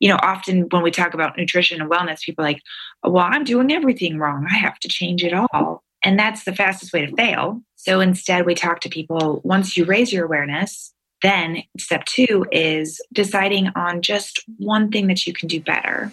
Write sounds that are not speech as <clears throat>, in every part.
you know, often when we talk about nutrition and wellness, people are like, well, I'm doing everything wrong. I have to change it all. And that's the fastest way to fail. So instead, we talk to people once you raise your awareness, then step two is deciding on just one thing that you can do better.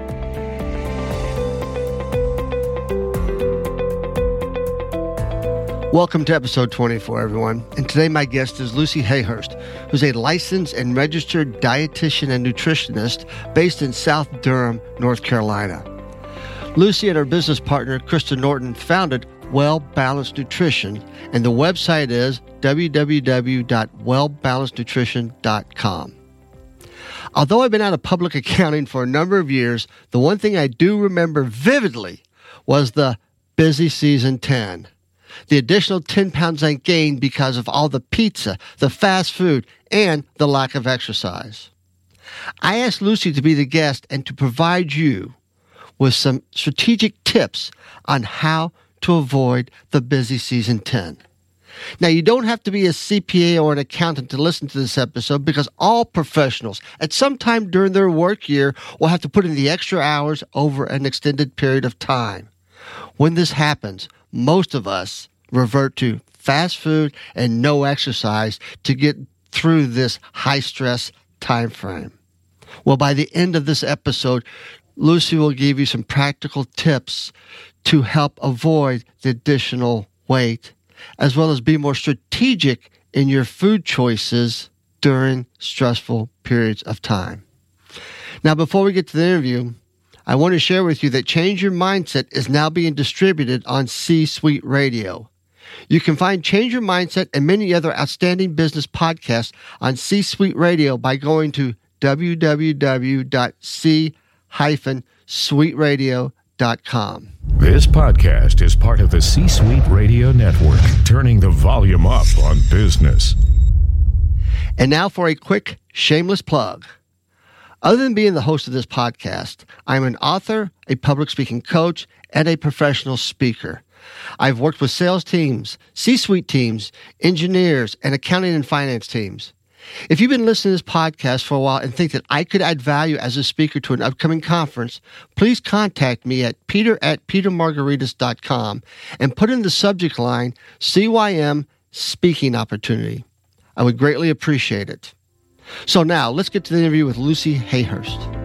Welcome to episode 24, everyone. And today my guest is Lucy Hayhurst, who's a licensed and registered dietitian and nutritionist based in South Durham, North Carolina. Lucy and her business partner, Krista Norton, founded Well Balanced Nutrition, and the website is www.wellbalancednutrition.com. Although I've been out of public <laughs> accounting for a number of years, the one thing I do remember vividly was the busy season 10 the additional 10 pounds I gained because of all the pizza, the fast food, and the lack of exercise. I asked Lucy to be the guest and to provide you with some strategic tips on how to avoid the busy season 10. Now, you don't have to be a CPA or an accountant to listen to this episode because all professionals at some time during their work year will have to put in the extra hours over an extended period of time. When this happens, most of us revert to fast food and no exercise to get through this high stress time frame. Well, by the end of this episode, Lucy will give you some practical tips to help avoid the additional weight, as well as be more strategic in your food choices during stressful periods of time. Now, before we get to the interview, I want to share with you that Change Your Mindset is now being distributed on C Suite Radio. You can find Change Your Mindset and many other outstanding business podcasts on C Suite Radio by going to www.c-suiteradio.com. This podcast is part of the C Suite Radio Network, turning the volume up on business. And now for a quick shameless plug. Other than being the host of this podcast, I'm an author, a public speaking coach, and a professional speaker. I've worked with sales teams, C suite teams, engineers, and accounting and finance teams. If you've been listening to this podcast for a while and think that I could add value as a speaker to an upcoming conference, please contact me at peter at petermargaritis.com and put in the subject line CYM speaking opportunity. I would greatly appreciate it. So now let's get to the interview with Lucy Hayhurst.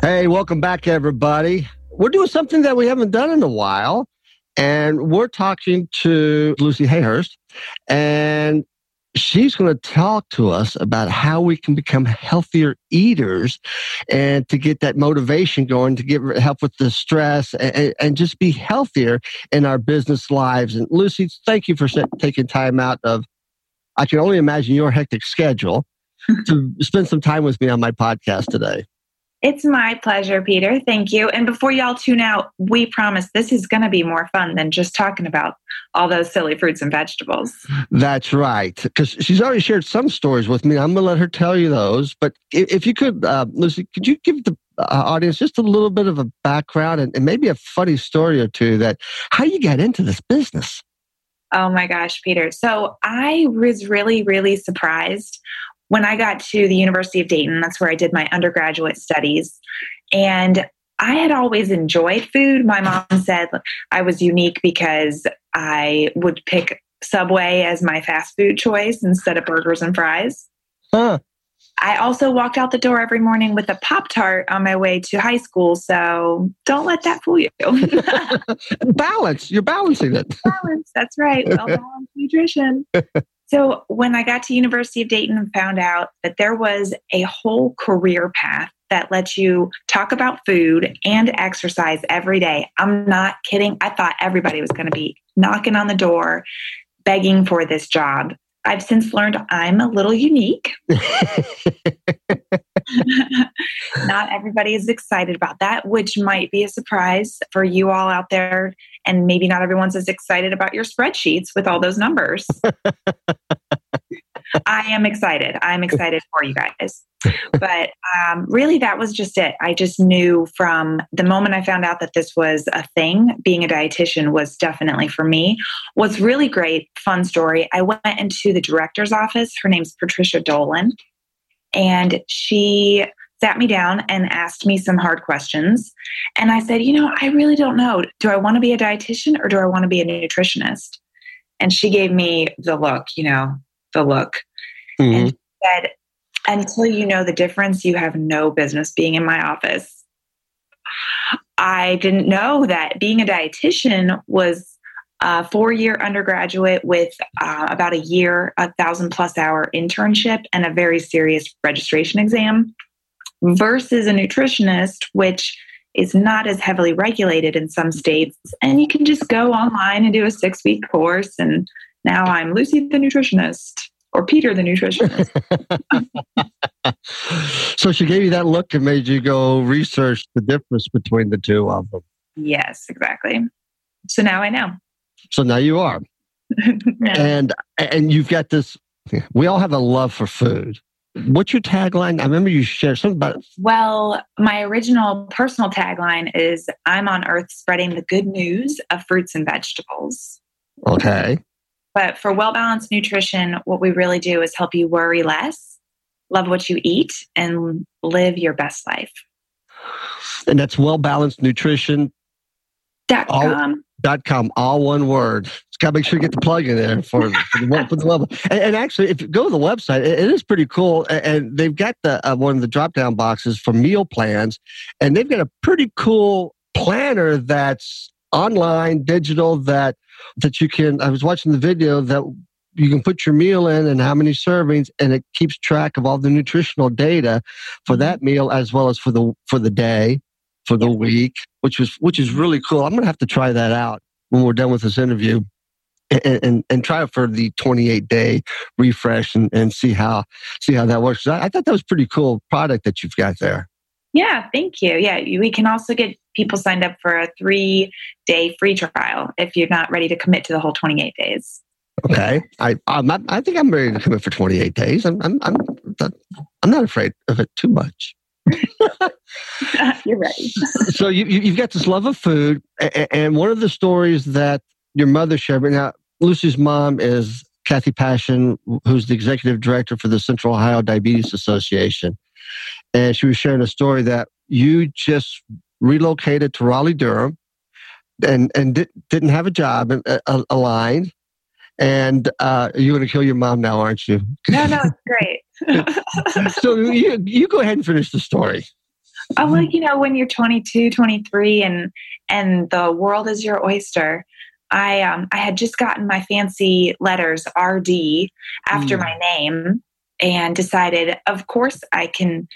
Hey, welcome back, everybody. We're doing something that we haven't done in a while, and we're talking to Lucy Hayhurst, and she's going to talk to us about how we can become healthier eaters and to get that motivation going to get help with the stress and, and just be healthier in our business lives. And lucy thank you for taking time out of i can only imagine your hectic schedule to spend some time with me on my podcast today it's my pleasure, Peter. Thank you. And before y'all tune out, we promise this is going to be more fun than just talking about all those silly fruits and vegetables. That's right. Because she's already shared some stories with me. I'm going to let her tell you those. But if you could, uh, Lucy, could you give the uh, audience just a little bit of a background and, and maybe a funny story or two that how you got into this business? Oh my gosh, Peter. So I was really, really surprised when I got to the University of Dayton, that's where I did my undergraduate studies. And I had always enjoyed food. My mom said I was unique because I would pick Subway as my fast food choice instead of burgers and fries. Huh. I also walked out the door every morning with a Pop Tart on my way to high school. So don't let that fool you. <laughs> Balance. You're balancing it. Balance. That's right. Well <laughs> balanced nutrition. <laughs> So when I got to University of Dayton and found out that there was a whole career path that lets you talk about food and exercise every day. I'm not kidding. I thought everybody was going to be knocking on the door begging for this job. I've since learned I'm a little unique. <laughs> <laughs> not everybody is excited about that, which might be a surprise for you all out there. And maybe not everyone's as excited about your spreadsheets with all those numbers. <laughs> I am excited. I'm excited for you guys. But um, really, that was just it. I just knew from the moment I found out that this was a thing, being a dietitian was definitely for me. What's really great, fun story, I went into the director's office. Her name's Patricia Dolan. And she sat me down and asked me some hard questions. And I said, you know, I really don't know. Do I want to be a dietitian or do I want to be a nutritionist? And she gave me the look, you know, the look. Mm-hmm. And said, until you know the difference, you have no business being in my office. I didn't know that being a dietitian was a four year undergraduate with uh, about a year, a thousand plus hour internship, and a very serious registration exam versus a nutritionist, which is not as heavily regulated in some states. And you can just go online and do a six week course. And now I'm Lucy the nutritionist or Peter the nutritionist. <laughs> <laughs> so she gave you that look and made you go research the difference between the two of them. Yes, exactly. So now I know. So now you are. <laughs> and and you've got this we all have a love for food. What's your tagline? I remember you shared something about it. Well, my original personal tagline is I'm on earth spreading the good news of fruits and vegetables. Okay. But for well balanced nutrition, what we really do is help you worry less, love what you eat, and live your best life. And that's well balanced nutrition. Dot com. Dot com, all one word. Just got to make sure you get the plug in there for, for, the, for the level. And, and, actually, if you go to the website, it, it is pretty cool. And, and they've got the uh, one of the drop down boxes for meal plans, and they've got a pretty cool planner that's online, digital that that you can. I was watching the video that you can put your meal in and how many servings, and it keeps track of all the nutritional data for that meal as well as for the for the day, for the week, which was which is really cool. I'm gonna have to try that out when we're done with this interview. And, and, and try it for the 28 day refresh and, and see how see how that works. I, I thought that was pretty cool product that you've got there. Yeah, thank you. Yeah, we can also get people signed up for a three day free trial if you're not ready to commit to the whole 28 days. Okay, I I'm I think I'm ready to commit for 28 days. I'm I'm I'm I'm not afraid of it too much. <laughs> you're right. <laughs> so you you've got this love of food, and one of the stories that your mother shared. Right now, Lucy's mom is Kathy Passion, who's the executive director for the Central Ohio Diabetes Association and she was sharing a story that you just relocated to Raleigh, Durham, and and di- didn't have a job uh, aligned, and uh, you're going to kill your mom now, aren't you? No, no, it's great. So you you go ahead and finish the story. Oh, well, you know, when you're 22, 23, and and the world is your oyster. I um I had just gotten my fancy letters RD after mm. my name and decided, of course, I can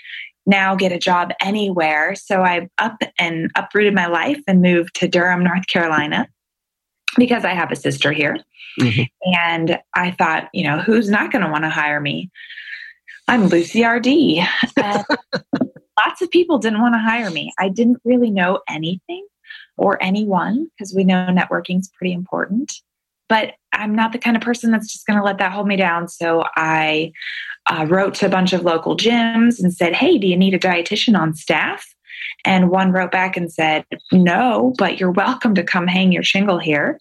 now get a job anywhere. So I up and uprooted my life and moved to Durham, North Carolina because I have a sister here. Mm-hmm. And I thought, you know, who's not going to want to hire me? I'm Lucy RD. <laughs> lots of people didn't want to hire me. I didn't really know anything or anyone because we know networking is pretty important. But I'm not the kind of person that's just going to let that hold me down. So I uh, wrote to a bunch of local gyms and said, Hey, do you need a dietitian on staff? And one wrote back and said, No, but you're welcome to come hang your shingle here.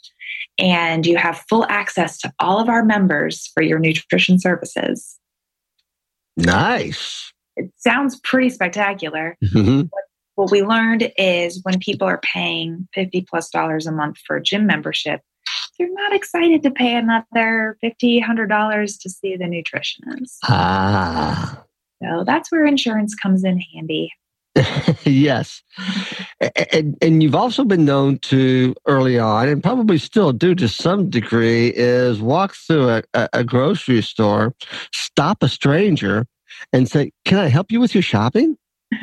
And you have full access to all of our members for your nutrition services. Nice. It sounds pretty spectacular. Mm-hmm. What we learned is when people are paying 50 plus dollars a month for a gym membership, they're not excited to pay another $50, $100 to see the nutritionist. Ah. So that's where insurance comes in handy. <laughs> yes. And, and you've also been known to early on, and probably still do to some degree, is walk through a, a grocery store, stop a stranger, and say, Can I help you with your shopping? <laughs>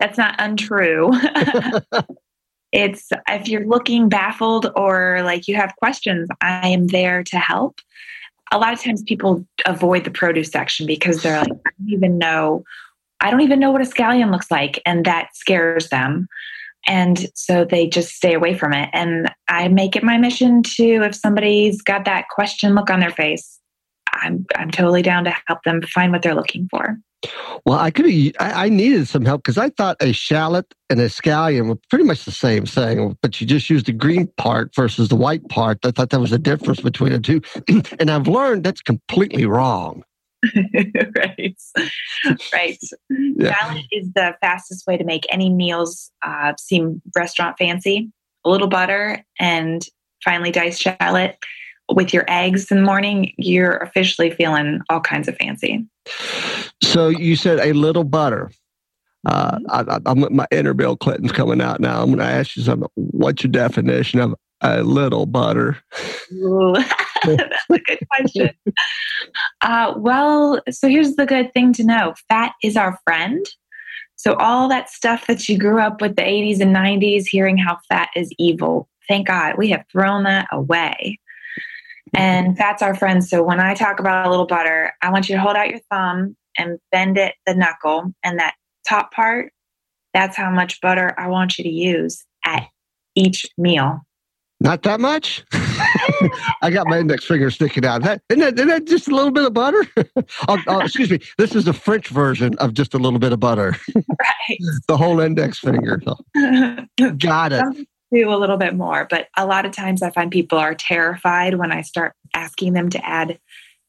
That's not untrue. <laughs> it's if you're looking baffled or like you have questions, I am there to help. A lot of times people avoid the produce section because they're like, I don't even know, I don't even know what a scallion looks like. And that scares them. And so they just stay away from it. And I make it my mission to, if somebody's got that question look on their face, I'm, I'm totally down to help them find what they're looking for. Well, I could I, I needed some help because I thought a shallot and a scallion were pretty much the same thing, but you just used the green part versus the white part. I thought that was the difference between the two, <clears throat> and I've learned that's completely wrong. <laughs> right, right. Yeah. Shallot is the fastest way to make any meals uh, seem restaurant fancy. A little butter and finely diced shallot with your eggs in the morning, you're officially feeling all kinds of fancy. So you said a little butter. Uh, I, I, my inner Bill Clinton's coming out now. I'm going to ask you something. What's your definition of a little butter? <laughs> <laughs> <laughs> That's a good question. Uh, well, so here's the good thing to know fat is our friend. So, all that stuff that you grew up with the 80s and 90s, hearing how fat is evil, thank God we have thrown that away. And fat's our friend. So when I talk about a little butter, I want you to hold out your thumb and bend it the knuckle. And that top part, that's how much butter I want you to use at each meal. Not that much. <laughs> <laughs> I got my index finger sticking out. That, isn't, that, isn't that just a little bit of butter? <laughs> oh, oh, excuse me. This is the French version of just a little bit of butter. Right. <laughs> the whole index finger. got it do a little bit more. But a lot of times I find people are terrified when I start asking them to add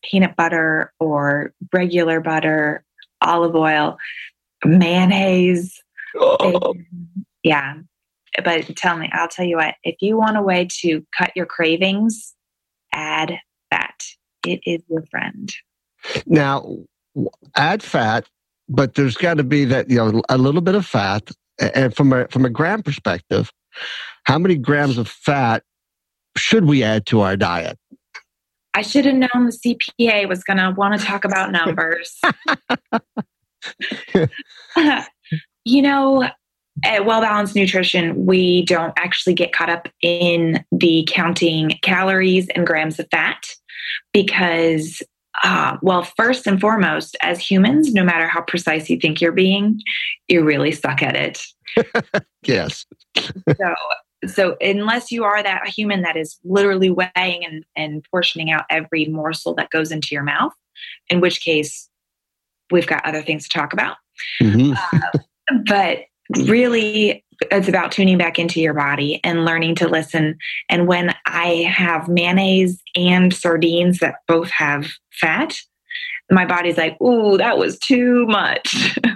peanut butter or regular butter, olive oil, mayonnaise. Oh. Yeah. But tell me, I'll tell you what, if you want a way to cut your cravings, add fat. It is your friend. Now, add fat, but there's got to be that, you know, a little bit of fat. And from a, from a gram perspective, how many grams of fat should we add to our diet? I should have known the CPA was going to want to talk about numbers. <laughs> <laughs> you know, at Well Balanced Nutrition, we don't actually get caught up in the counting calories and grams of fat because, uh, well, first and foremost, as humans, no matter how precise you think you're being, you really suck at it. <laughs> yes. so so unless you are that human that is literally weighing and, and portioning out every morsel that goes into your mouth in which case we've got other things to talk about mm-hmm. uh, but really it's about tuning back into your body and learning to listen and when i have mayonnaise and sardines that both have fat my body's like ooh that was too much <laughs>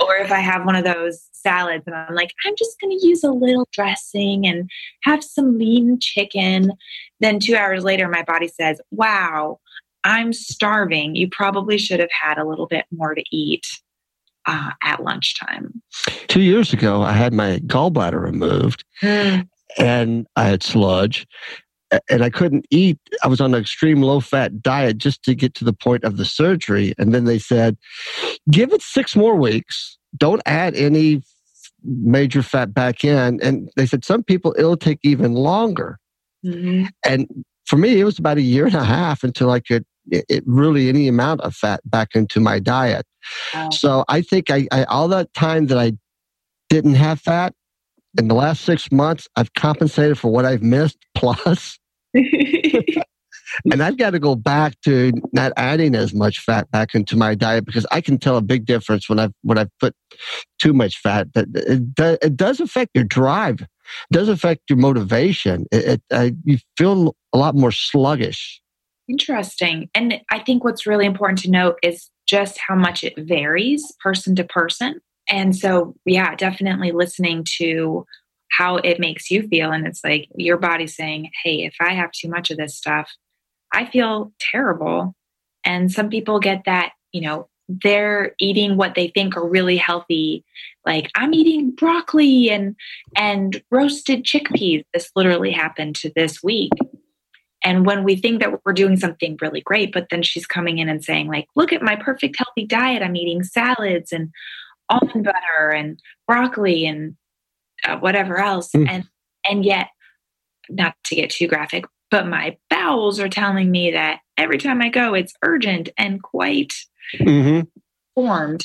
or if i have one of those salads and I'm like, I'm just going to use a little dressing and have some lean chicken. Then two hours later, my body says, Wow, I'm starving. You probably should have had a little bit more to eat uh, at lunchtime. Two years ago, I had my gallbladder removed mm. and I had sludge and I couldn't eat. I was on an extreme low fat diet just to get to the point of the surgery. And then they said, give it six more weeks. Don't add any major fat back in. And they said some people it'll take even longer. Mm-hmm. And for me, it was about a year and a half until I could it, really any amount of fat back into my diet. Wow. So I think I, I all that time that I didn't have fat in the last six months, I've compensated for what I've missed <laughs> plus. <laughs> and I've got to go back to not adding as much fat back into my diet because I can tell a big difference when I've when I've put too much fat. That it, it does affect your drive, it does affect your motivation. It, it uh, you feel a lot more sluggish. Interesting, and I think what's really important to note is just how much it varies person to person. And so, yeah, definitely listening to how it makes you feel. And it's like your body saying, hey, if I have too much of this stuff, I feel terrible. And some people get that, you know, they're eating what they think are really healthy like i'm eating broccoli and and roasted chickpeas this literally happened to this week and when we think that we're doing something really great but then she's coming in and saying like look at my perfect healthy diet. I'm eating salads and almond butter and broccoli and uh, whatever else. Mm. and and yet not to get too graphic but my bowels are telling me that every time i go it's urgent and quite mm-hmm. formed.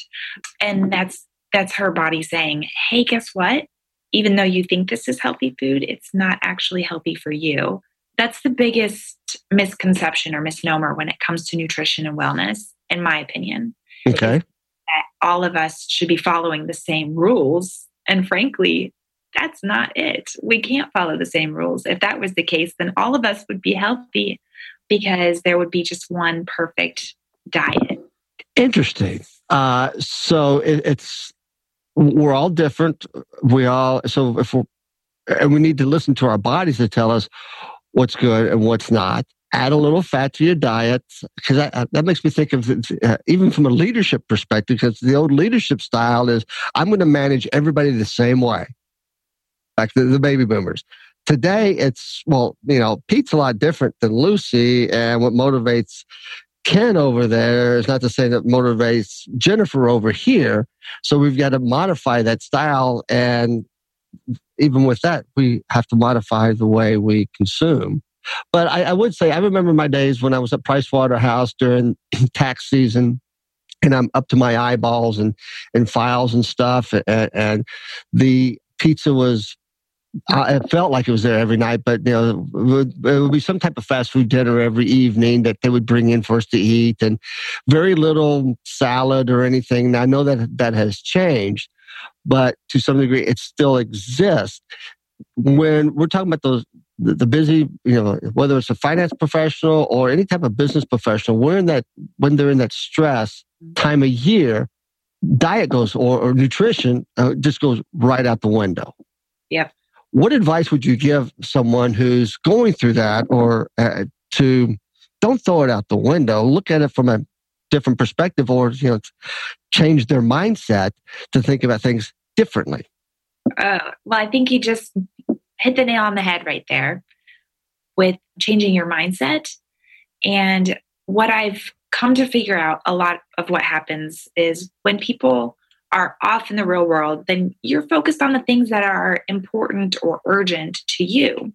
And that's that's her body saying hey guess what? Even though you think this is healthy food it's not actually healthy for you that's the biggest misconception or misnomer when it comes to nutrition and wellness in my opinion. Okay. That all of us should be following the same rules and frankly that's not it. We can't follow the same rules. If that was the case then all of us would be healthy because there would be just one perfect diet. Interesting. Uh, so it, it's we're all different. We all so if we're and we need to listen to our bodies to tell us what's good and what's not. Add a little fat to your diet because that, makes me think of uh, even from a leadership perspective. Because the old leadership style is I'm going to manage everybody the same way, like the, the baby boomers. Today, it's well, you know, Pete's a lot different than Lucy, and what motivates Ken over there is not to say that motivates Jennifer over here. So we've got to modify that style. And even with that, we have to modify the way we consume. But I, I would say, I remember my days when I was at Price Waterhouse during <clears throat> tax season and I'm up to my eyeballs and, and files and stuff. And, and the pizza was uh, it felt like it was there every night, but you know, it would, it would, be some type of fast food dinner every evening that they would bring in for us to eat, and very little salad or anything. Now, I know that that has changed, but to some degree, it still exists. When we're talking about those the, busy, you know, whether it's a finance professional or any type of business professional, we're in that when they're in that stress time of year, diet goes or, or nutrition uh, just goes right out the window. Yep. What advice would you give someone who's going through that or uh, to don't throw it out the window, look at it from a different perspective or, you know, change their mindset to think about things differently? Uh, well, I think you just hit the nail on the head right there with changing your mindset. And what I've come to figure out a lot of what happens is when people are off in the real world, then you're focused on the things that are important or urgent to you.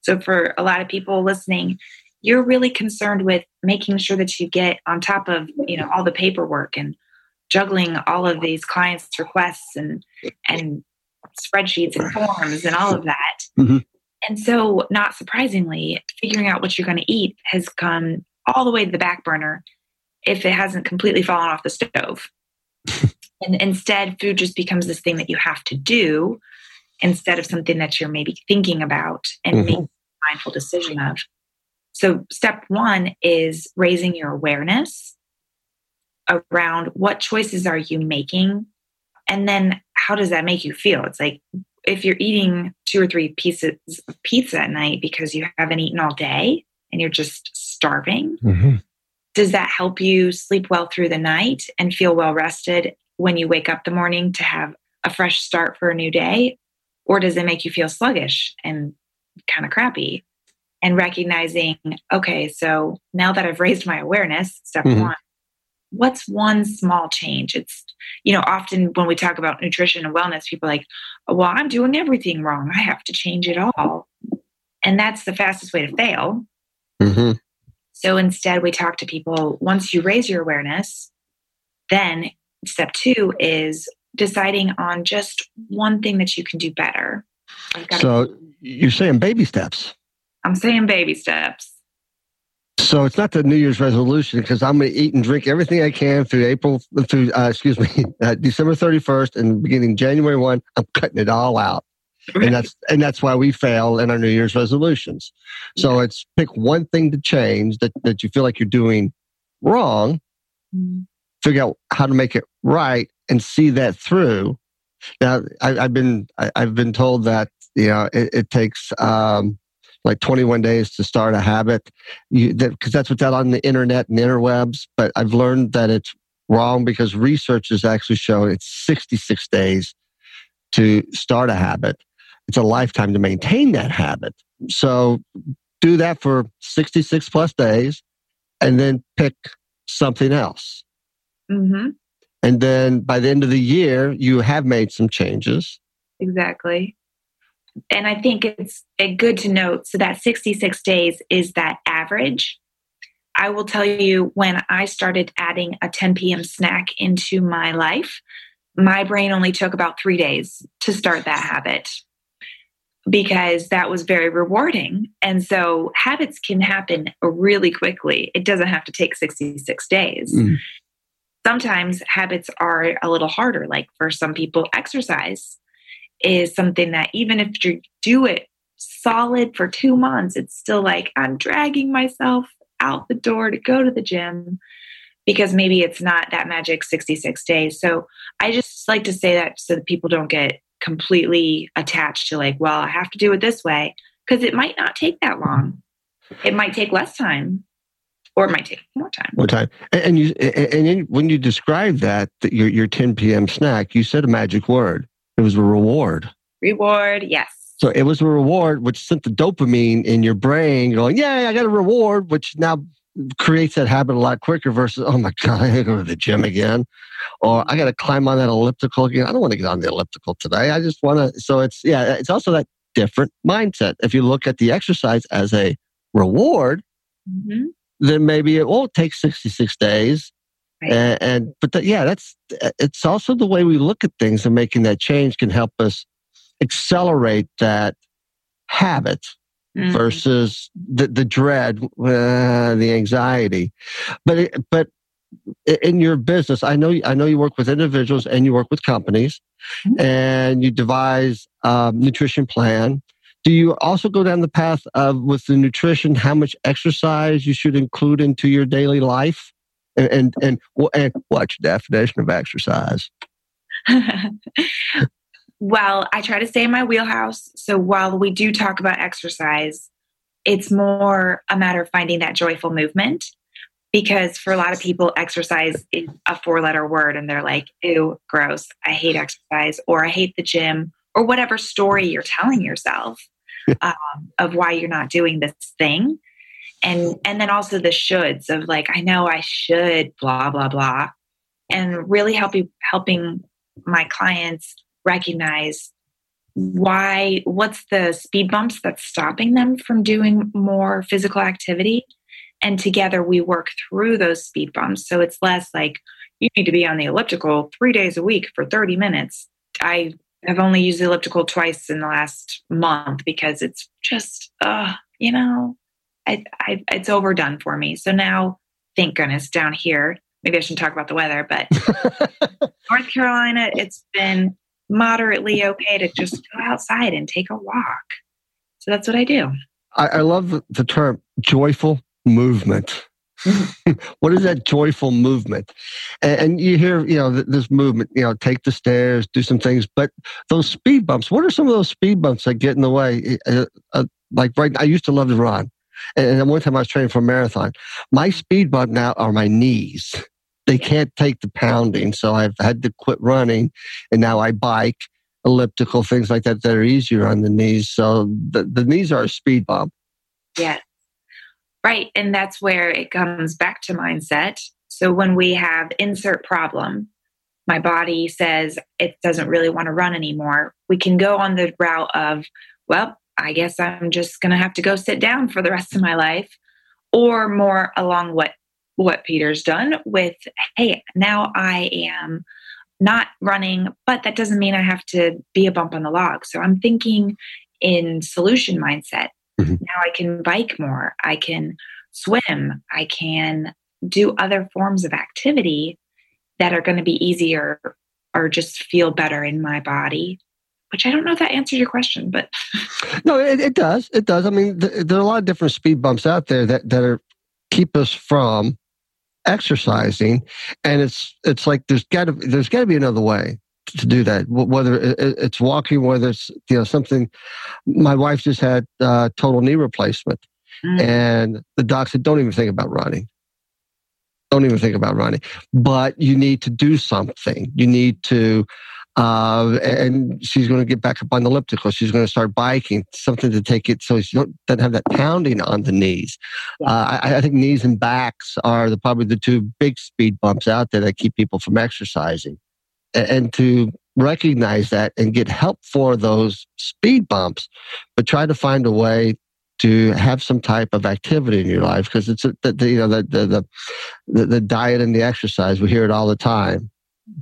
So, for a lot of people listening, you're really concerned with making sure that you get on top of you know all the paperwork and juggling all of these clients' requests and and spreadsheets and forms and all of that. Mm-hmm. And so, not surprisingly, figuring out what you're going to eat has come all the way to the back burner if it hasn't completely fallen off the stove. <laughs> And instead, food just becomes this thing that you have to do instead of something that you're maybe thinking about and mm-hmm. making a mindful decision of. So, step one is raising your awareness around what choices are you making? And then how does that make you feel? It's like if you're eating two or three pieces of pizza at night because you haven't eaten all day and you're just starving, mm-hmm. does that help you sleep well through the night and feel well rested when you wake up the morning to have a fresh start for a new day? Or does it make you feel sluggish and kind of crappy? And recognizing, okay, so now that I've raised my awareness, step mm-hmm. one, what's one small change? It's, you know, often when we talk about nutrition and wellness, people are like, well, I'm doing everything wrong. I have to change it all. And that's the fastest way to fail. Mm-hmm. So instead, we talk to people once you raise your awareness, then step two is deciding on just one thing that you can do better. So you're saying baby steps. I'm saying baby steps. So it's not the New Year's resolution because I'm going to eat and drink everything I can through April through uh, excuse me <laughs> uh, December 31st and beginning January 1. I'm cutting it all out, right. and that's and that's why we fail in our New Year's resolutions. So yeah. it's pick one thing to change that that you feel like you're doing wrong, mm-hmm figure out how to make it right and see that through. Now, I, have been I, have been told that you know it, it takes um, like 21 days to start a habit, because that, that's what's out on the internet and interwebs. But I've learned that it's wrong because research has actually shown it's 66 days to start a habit. It's a lifetime to maintain that habit. So do that for 66 plus days and then pick something else. Mm-hmm. And then by the end of the year, you have made some changes. Exactly. And I think it's good to note so that 66 days is that average. I will tell you when I started adding a 10 p.m. snack into my life, my brain only took about three days to start that habit because that was very rewarding. And so habits can happen really quickly. It doesn't have to take 66 days. Mm. Sometimes habits are a little harder. Like for some people, exercise is something that even if you do it solid for two months, it's still like I'm dragging myself out the door to go to the gym because maybe it's not that magic 66 days. So I just like to say that so that people don't get completely attached to like, well, I have to do it this way because it might not take that long. It might take less time or it might take more time. More time. And, you and when you described that, that your your 10 p.m. snack, you said a magic word. It was a reward. Reward, yes. So it was a reward which sent the dopamine in your brain going, yeah, I got a reward," which now creates that habit a lot quicker versus, "Oh my god, <laughs> I got to go to the gym again." or I got to climb on that elliptical again. I don't want to get on the elliptical today. I just want to. So it's, yeah, it's also that different mindset. If you look at the exercise as a reward, mm-hmm. then maybe it won't take 66 days. Right. And, and, but the, yeah, that's, it's also the way we look at things and making that change can help us accelerate that habit mm-hmm. versus the, the dread, uh, the anxiety. But, it, but in your business, I know I know you work with individuals and you work with companies, mm-hmm. and you devise a nutrition plan. Do you also go down the path of with the nutrition how much exercise you should include into your daily life, and and and, and what's your definition of exercise? <laughs> well, I try to stay in my wheelhouse. So while we do talk about exercise, it's more a matter of finding that joyful movement because for a lot of people exercise is a four letter word and they're like ew gross i hate exercise or i hate the gym or whatever story you're telling yourself <laughs> um, of why you're not doing this thing and and then also the shoulds of like i know i should blah blah blah and really helping helping my clients recognize why what's the speed bumps that's stopping them from doing more physical activity and together we work through those speed bumps. So it's less like you need to be on the elliptical three days a week for 30 minutes. I have only used the elliptical twice in the last month because it's just, uh, you know, I, I, it's overdone for me. So now, thank goodness, down here, maybe I shouldn't talk about the weather, but <laughs> North Carolina, it's been moderately okay to just go outside and take a walk. So that's what I do. I, I love the term joyful movement. <laughs> what is that joyful movement? And, and, you hear, you know, this movement, you know, take the stairs, do some things, but those speed bumps, what are some of those speed bumps that get in the way? Uh, uh, like right I used to love to run. And, and one time I was training for a marathon. My speed bump now are my knees. They can't take the pounding. So I've had to quit running and now I bike, elliptical, things like that that are easier on the knees. So the, the knees are a speed bump. Yeah. Right. And that's where it comes back to mindset. So when we have insert problem, my body says it doesn't really want to run anymore. We can go on the route of, well, I guess I'm just going to have to go sit down for the rest of my life or more along what what Peter's done with hey, now I am not running, but that doesn't mean I have to be a bump on the log. So I'm thinking in solution mindset. Mm-hmm. Now I can bike more. I can swim. I can do other forms of activity that are going to be easier or just feel better in my body. Which I don't know if that answers your question, but <laughs> no, it, it, does. It does. I mean, th- there are a lot of different speed bumps out there that that are keep us from exercising, and it's it's like there's got to there's got to be another way to do that. Whether it's walking, whether it's you know something. My wife just had uh, total knee replacement, mm. and the doc said, "Don't even think about running." Don't even think about running. But you need to do something. You need to uh, and she's going to get back up on the elliptical. She's going to start biking, something to take it so she don't, doesn't have that pounding on the knees. Uh, I, I, think knees and backs are the, probably the two big speed bumps out there that keep people from exercising. And, and to recognize that and get help for those speed bumps, but try to find a way to have some type of activity in your life because it's the, the, you know the, the the the diet and the exercise we hear it all the time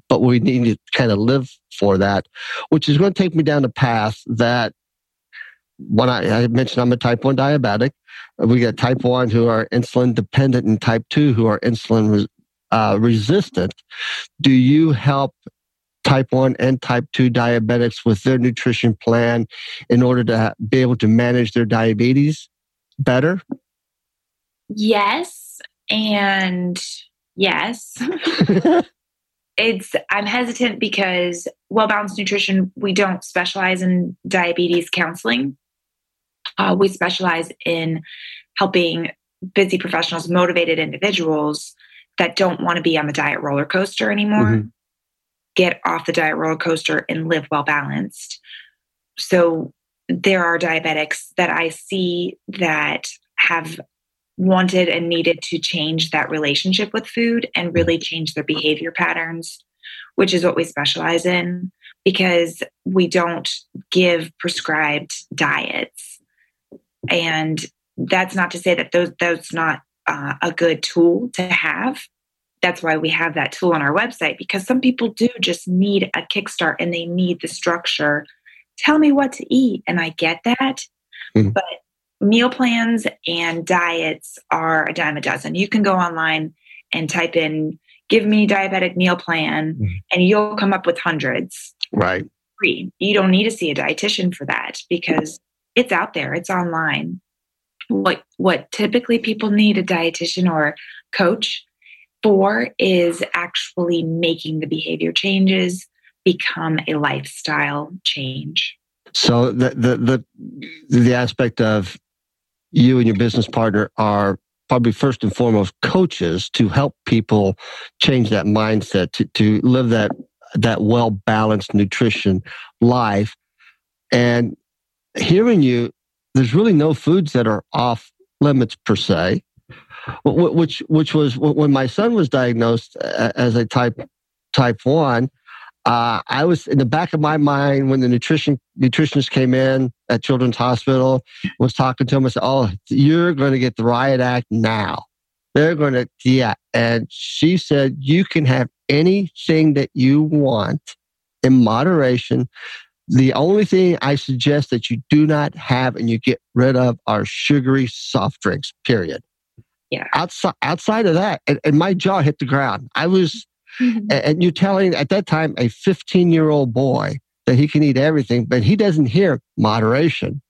but we need to kind of live for that, which is going to take me down a path that when I, I, mentioned I'm a type 1 diabetic, we got type 1 who are insulin dependent and type 2 who are insulin res, uh, resistant. Do you help type 1 and type 2 diabetics with their nutrition plan in order to be able to manage their diabetes better? Yes. And yes. <laughs> <laughs> it's i'm hesitant because well balanced nutrition we don't specialize in diabetes counseling uh, we specialize in helping busy professionals motivated individuals that don't want to be on the diet roller coaster anymore mm-hmm. get off the diet roller coaster and live well balanced so there are diabetics that i see that have wanted and needed to change that relationship with food and really change their behavior patterns, which is what we specialize in because we don't give prescribed diets. And that's not to say that those that's not uh, a good tool to have. That's why we have that tool on our website because some people do just need a kickstart and they need the structure. Tell me what to eat, and I get that. Mm-hmm. But meal plans and diets are a dime a dozen. You can go online and type in give me diabetic meal plan mm-hmm. and you'll come up with hundreds. Right. Free. You don't need to see a dietitian for that because it's out there, it's online. What what typically people need a dietitian or coach for is actually making the behavior changes become a lifestyle change. So the the the, the aspect of you and your business partner are probably first and foremost coaches to help people change that mindset to, to live that that well balanced nutrition life. And hearing you there's really no foods that are off limits per se. Which which was when my son was diagnosed as a type type 1 uh, I was in the back of my mind when the nutrition nutritionist came in at Children's Hospital, was talking to him. I said, "Oh, you're going to get the riot act now. They're going to, yeah." And she said, "You can have anything that you want in moderation. The only thing I suggest that you do not have and you get rid of are sugary soft drinks. Period." Yeah. Outside outside of that, and, and my jaw hit the ground. I was Mm-hmm. And you're telling at that time a 15 year old boy that he can eat everything, but he doesn't hear moderation.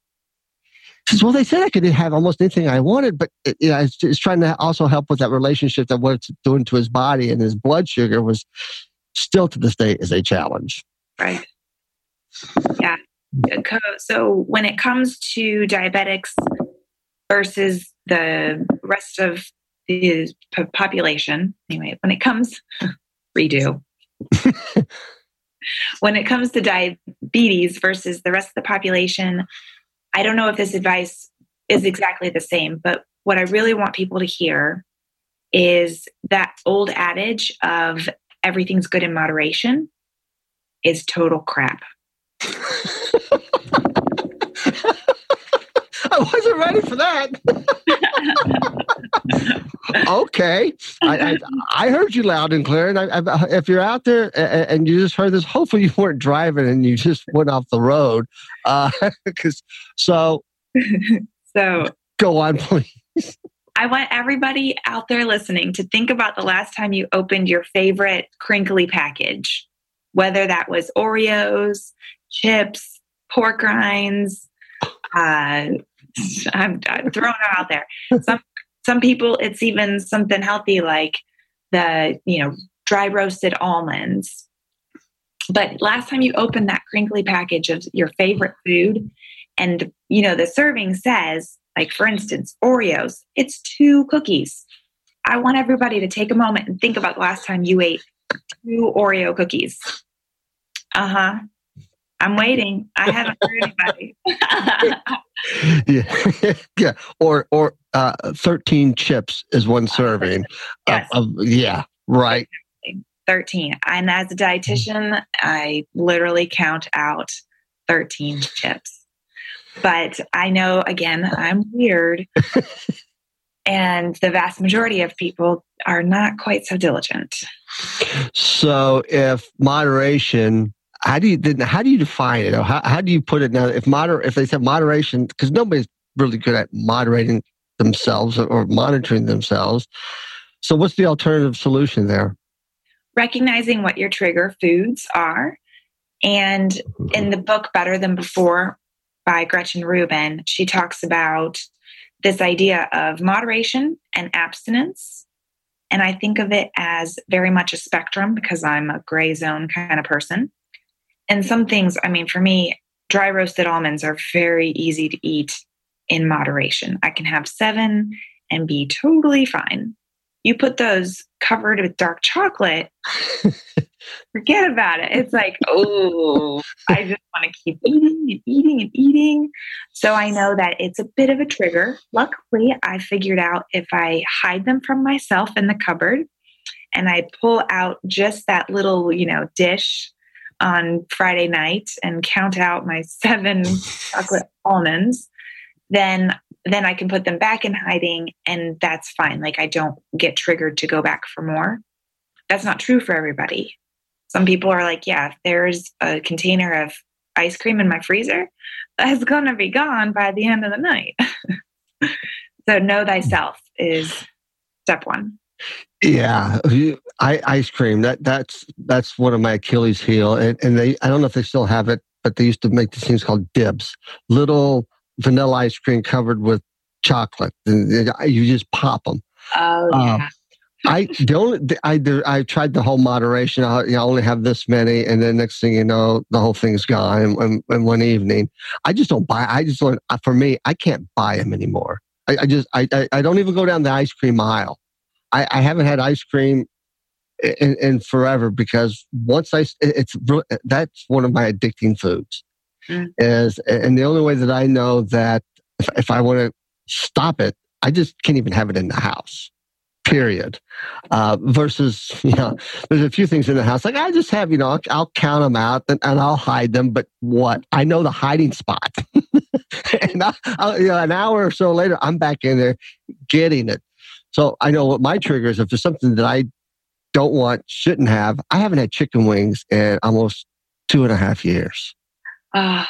He says, well, they said I could have almost anything I wanted, but it, you know, it's, it's trying to also help with that relationship that what it's doing to his body and his blood sugar was still to this day is a challenge. Right. Yeah. So when it comes to diabetics versus the rest of the population, anyway, when it comes redo. <laughs> when it comes to diabetes versus the rest of the population, I don't know if this advice is exactly the same, but what I really want people to hear is that old adage of everything's good in moderation is total crap. <laughs> I wasn't ready for that. <laughs> okay, I, I, I, heard you loud and clear. And I, if you're out there and you just heard this, hopefully you weren't driving and you just went off the road. Because uh, <laughs> so, <laughs> so go on, please. I want everybody out there listening to think about the last time you opened your favorite crinkly package, whether that was Oreos, chips, pork rinds, uh, <laughs> I'm, I'm throwing it out there. Some some people, it's even something healthy like the you know dry roasted almonds. But last time you opened that crinkly package of your favorite food, and you know the serving says, like for instance, Oreos, it's two cookies. I want everybody to take a moment and think about the last time you ate two Oreo cookies. Uh huh. I'm waiting. I haven't heard anybody. <laughs> yeah, <laughs> yeah, or or uh, thirteen chips is one serving. <laughs> Yes. Of, of, yeah, right. 13. And as a dietitian, I literally count out 13 chips. But I know, again, I'm weird. and the vast majority of people are not quite so diligent. So, if moderation, how do you how do you define it? How, how do you put it now? If moder if they said moderation, because nobody's really good at moderating themselves or monitoring themselves. So, what's the alternative solution there? Recognizing what your trigger foods are. And in the book Better Than Before by Gretchen Rubin, she talks about this idea of moderation and abstinence. And I think of it as very much a spectrum because I'm a gray zone kind of person. And some things, I mean, for me, dry roasted almonds are very easy to eat in moderation. I can have seven and be totally fine. You put those covered with dark chocolate, <laughs> forget about it. It's like, oh, I just want to keep eating and eating and eating. So I know that it's a bit of a trigger. Luckily, I figured out if I hide them from myself in the cupboard and I pull out just that little, you know, dish on Friday night and count out my <laughs> seven chocolate almonds, then then I can put them back in hiding and that's fine. Like I don't get triggered to go back for more. That's not true for everybody. Some people are like, yeah, if there's a container of ice cream in my freezer, that's going to be gone by the end of the night. <laughs> so know thyself is step one. Yeah, I, ice cream. That that's that's one of my Achilles heel, and, and they I don't know if they still have it, but they used to make these things called dibs, little vanilla ice cream covered with chocolate, and you just pop them. Oh yeah. Um, I don't. I I tried the whole moderation. I, you know, only have this many, and then next thing you know, the whole thing's gone in, in, in one evening. I just don't buy. I just don't. For me, I can't buy them anymore. I, I just I, I don't even go down the ice cream aisle. I, I haven't had ice cream in, in forever because once I it's that's one of my addicting foods. Mm. Is and the only way that I know that if, if I want to stop it, I just can't even have it in the house period. Uh, versus, <laughs> you know, there's a few things in the house. Like I just have, you know, I'll, I'll count them out and, and, I'll hide them. But what? I know the hiding spot. <laughs> and I, I, you know, an hour or so later, I'm back in there getting it. So I know what my trigger is. If there's something that I don't want, shouldn't have, I haven't had chicken wings in almost two and a half years. Uh,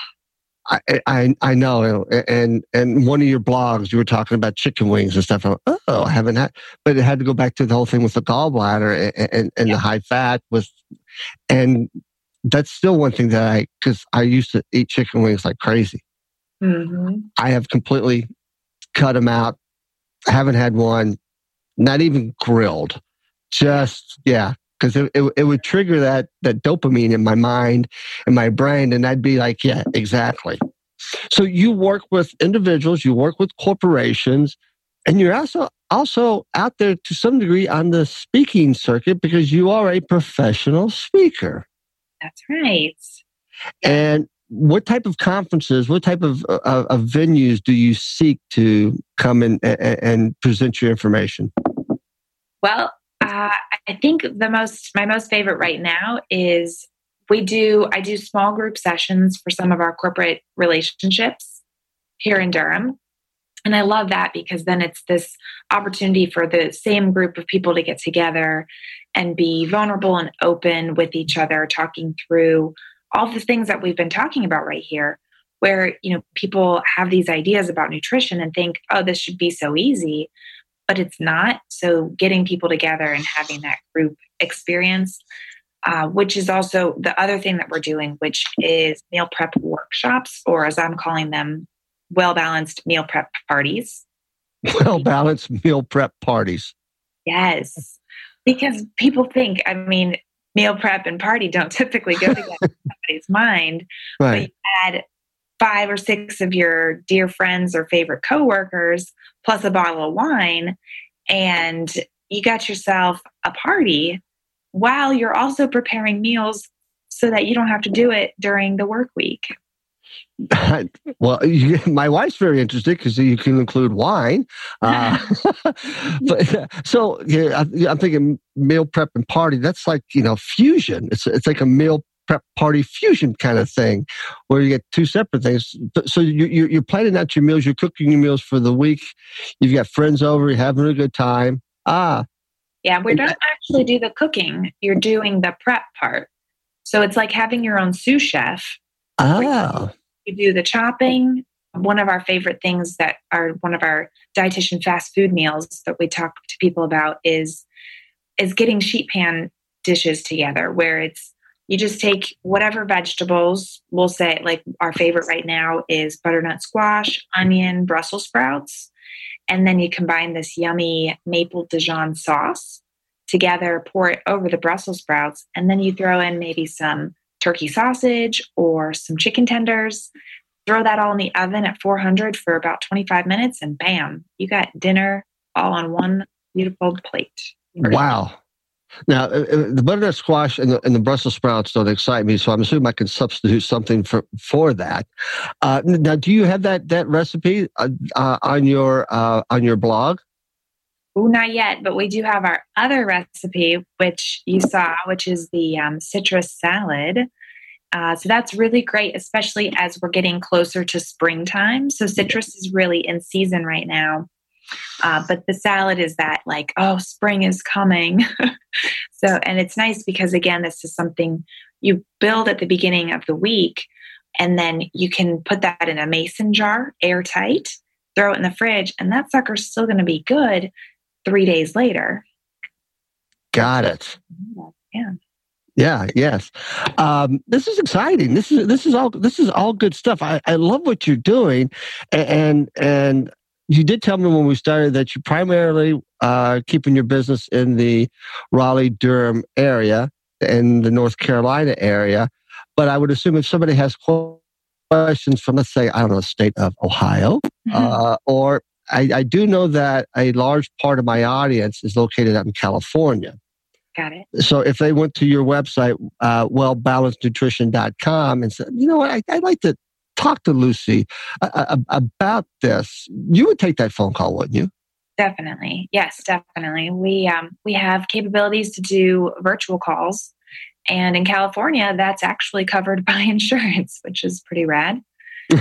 I, I, I know, and and one of your blogs you were talking about chicken wings and stuff. Like, oh, I haven't had, but it had to go back to the whole thing with the gallbladder and, and, and yeah. the high fat with, and that's still one thing that I because I used to eat chicken wings like crazy. Mm-hmm. I have completely cut them out. I haven't had one, not even grilled. Just yeah, because it, it, it, would trigger that that dopamine in my mind and my brain and i'd be like yeah exactly so you work with individuals you work with corporations and you're also also out there to some degree on the speaking circuit because you are a professional speaker that's right and what type of conferences what type of, of, of venues do you seek to come and, and present your information well uh, I think the most my most favorite right now is we do I do small group sessions for some of our corporate relationships here in Durham. And I love that because then it's this opportunity for the same group of people to get together and be vulnerable and open with each other, talking through all the things that we've been talking about right here. Where, you know, people have these ideas about nutrition and think, oh, this should be so easy but it's not. So getting people together and having that group experience, uh, which is also the other thing that we're doing, which is meal prep workshops, or as I'm calling them, well balanced meal prep parties. Well balanced meal prep parties. Yes. Because people think, I mean, meal prep and party don't typically go together in <laughs> somebody's mind. Right. But you add five or six of your dear friends or favorite coworkers plus a bottle of wine and you got yourself a party while you're also preparing meals so that you don't have to do it during the work week. <laughs> well, <laughs> you, my wife's very interested because you can include wine. Uh, <laughs> but so yeah, I, am thinking meal prep and party. That's like you know fusion. It's it's like a meal prep party fusion kind of thing, where you get two separate things. So you, you you're planning out your meals. You're cooking your meals for the week. You've got friends over. You're having a good time. Ah, yeah. We don't actually do the cooking. You're doing the prep part. So it's like having your own sous chef. Oh you do the chopping. One of our favorite things that are one of our dietitian fast food meals that we talk to people about is is getting sheet pan dishes together where it's you just take whatever vegetables we'll say like our favorite right now is butternut squash onion brussels sprouts and then you combine this yummy maple dijon sauce together pour it over the brussels sprouts and then you throw in maybe some turkey sausage or some chicken tenders. Throw that all in the oven at 400 for about 25 minutes, and bam, you got dinner all on one beautiful plate. Wow. Now, uh, uh, the butternut squash and the, and the, Brussels sprouts don't excite me, so I'm assuming I can substitute something for for that. Uh, now, do you have that that recipe uh, uh on your uh, on your blog? Oh, not yet, but we do have our other recipe, which you saw, which is the um, citrus salad. Uh, so that's really great, especially as we're getting closer to springtime. So citrus is really in season right now. Uh, but the salad is that like, oh, spring is coming. <laughs> so, and it's nice because again, this is something you build at the beginning of the week, and then you can put that in a mason jar, airtight, throw it in the fridge, and that sucker's still going to be good three days later. Got it. Yeah. Yeah. Yes. Um, this is exciting. This is this is all this is all good stuff. I, I love what you're doing, and and you did tell me when we started that you primarily uh, keeping your business in the Raleigh Durham area in the North Carolina area. But I would assume if somebody has questions from, let's say, I don't know, the state of Ohio, mm-hmm. uh, or I, I do know that a large part of my audience is located out in California. Got it. So if they went to your website, uh, wellbalancednutrition.com, and said, you know what, I, would like to talk to Lucy uh, uh, about this, you would take that phone call, wouldn't you? Definitely. Yes, definitely. We um, we have capabilities to do virtual calls, and in California, that's actually covered <laughs> by insurance, which is pretty rad. um,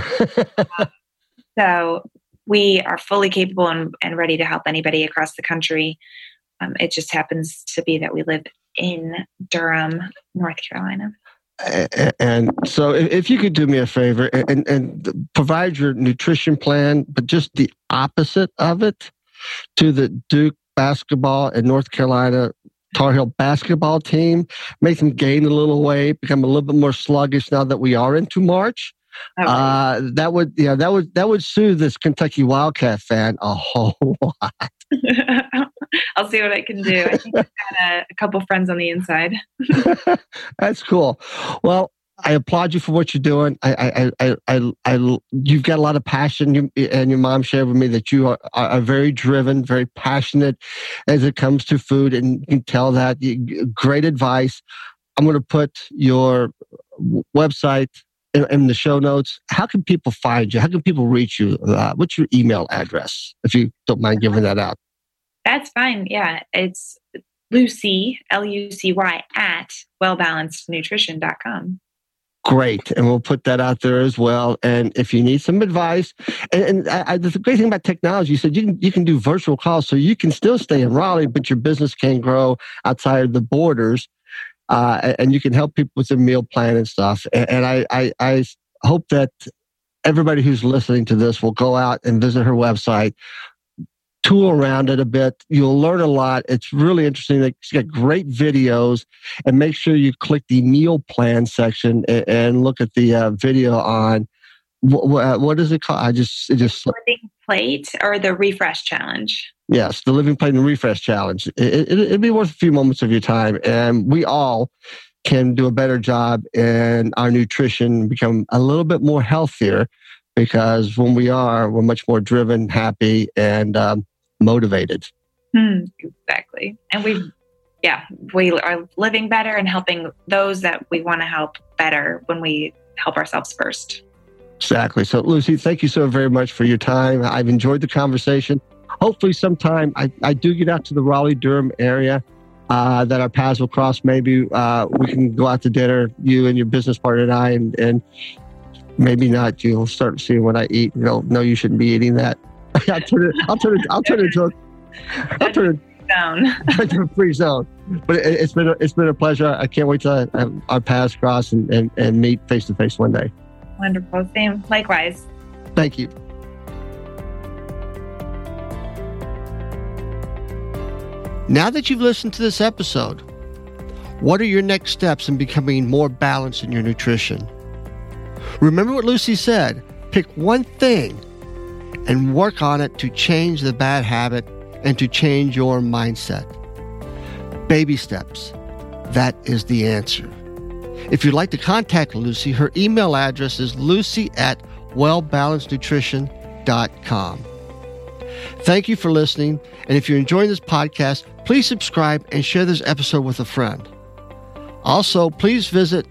<laughs> so we are fully capable and, and ready to help anybody across the country. Um, it just happens to be that we live in Durham, North Carolina. And so, if you could do me a favor and, and provide your nutrition plan, but just the opposite of it to the Duke basketball and North Carolina Tar Heel basketball team, make them gain a little weight, become a little bit more sluggish now that we are into March. Uh, that would yeah that would that would soothe this Kentucky Wildcat fan a whole <laughs> lot. <laughs> I'll see what I can do. I think I've got a, a couple friends on the inside. <laughs> That's cool. Well, I applaud you for what you're doing. I, I, I, I, I, you've got a lot of passion, you, and your mom shared with me that you are, are very driven, very passionate as it comes to food, and you can tell that. Great advice. I'm going to put your website in, in, the show notes. How can people find you? How can people reach you? Uh, what's your email address, if you don't mind giving that out? That's fine. Yeah, it's Lucy, L U C Y, at wellbalancednutrition.com. Great. And we'll put that out there as well. And if you need some advice, and, and I, the great thing about technology, you said you can, you can do virtual calls so you can still stay in Raleigh, but your business can grow outside of the borders uh, and you can help people with their meal plan and stuff. And, and I, I, I hope that everybody who's listening to this will go out and visit her website, tool around it a bit. You'll learn a lot. It's really interesting. She's got great videos, and make sure you click the meal plan section and, and look at the uh, video on what, what is it called? I just it just living plate or the refresh challenge. Yes, the living plate and refresh challenge. It, it, it'd be worth a few moments of your time, and we all can do a better job in our nutrition, become a little bit more healthier, because when we are, we're much more driven, happy, and um, motivated. Hmm, exactly. And we, yeah, we are living better and helping those that we want to help better when we help ourselves first. Exactly. So, Lucy, thank you so very much for your time. I've enjoyed the conversation. Hopefully, sometime I, I do get out to the Raleigh Durham area. Uh, that our paths will cross. Maybe uh, we can go out to dinner, you and your business partner and I, and, and maybe not. You'll start seeing what I eat. You'll know you shouldn't be eating that. <laughs> I'll turn it. I'll turn it. I'll turn it into. A, I'll turn it <laughs> down. <laughs> free zone. But it, has been a, it's been a pleasure. I can't wait to our paths cross and, and, and meet face to face one day. Wonderful. Same. Likewise. Thank you. Now that you've listened to this episode, what are your next steps in becoming more balanced in your nutrition? Remember what Lucy said pick one thing and work on it to change the bad habit and to change your mindset. Baby steps. That is the answer. If you'd like to contact Lucy, her email address is lucy at wellbalancednutrition.com. Thank you for listening. And if you're enjoying this podcast, please subscribe and share this episode with a friend. Also, please visit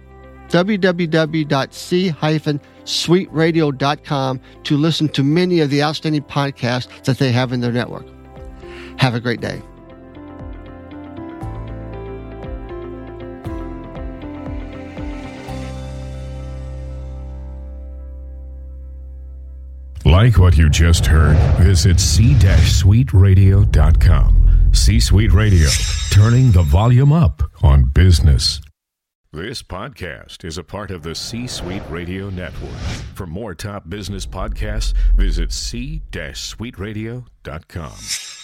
www.c-suiteradio.com to listen to many of the outstanding podcasts that they have in their network. Have a great day. Like what you just heard, visit c-suiteradio.com. C-Suite Radio, turning the volume up on business. This podcast is a part of the C-Suite Radio Network. For more top business podcasts, visit c-suiteradio.com.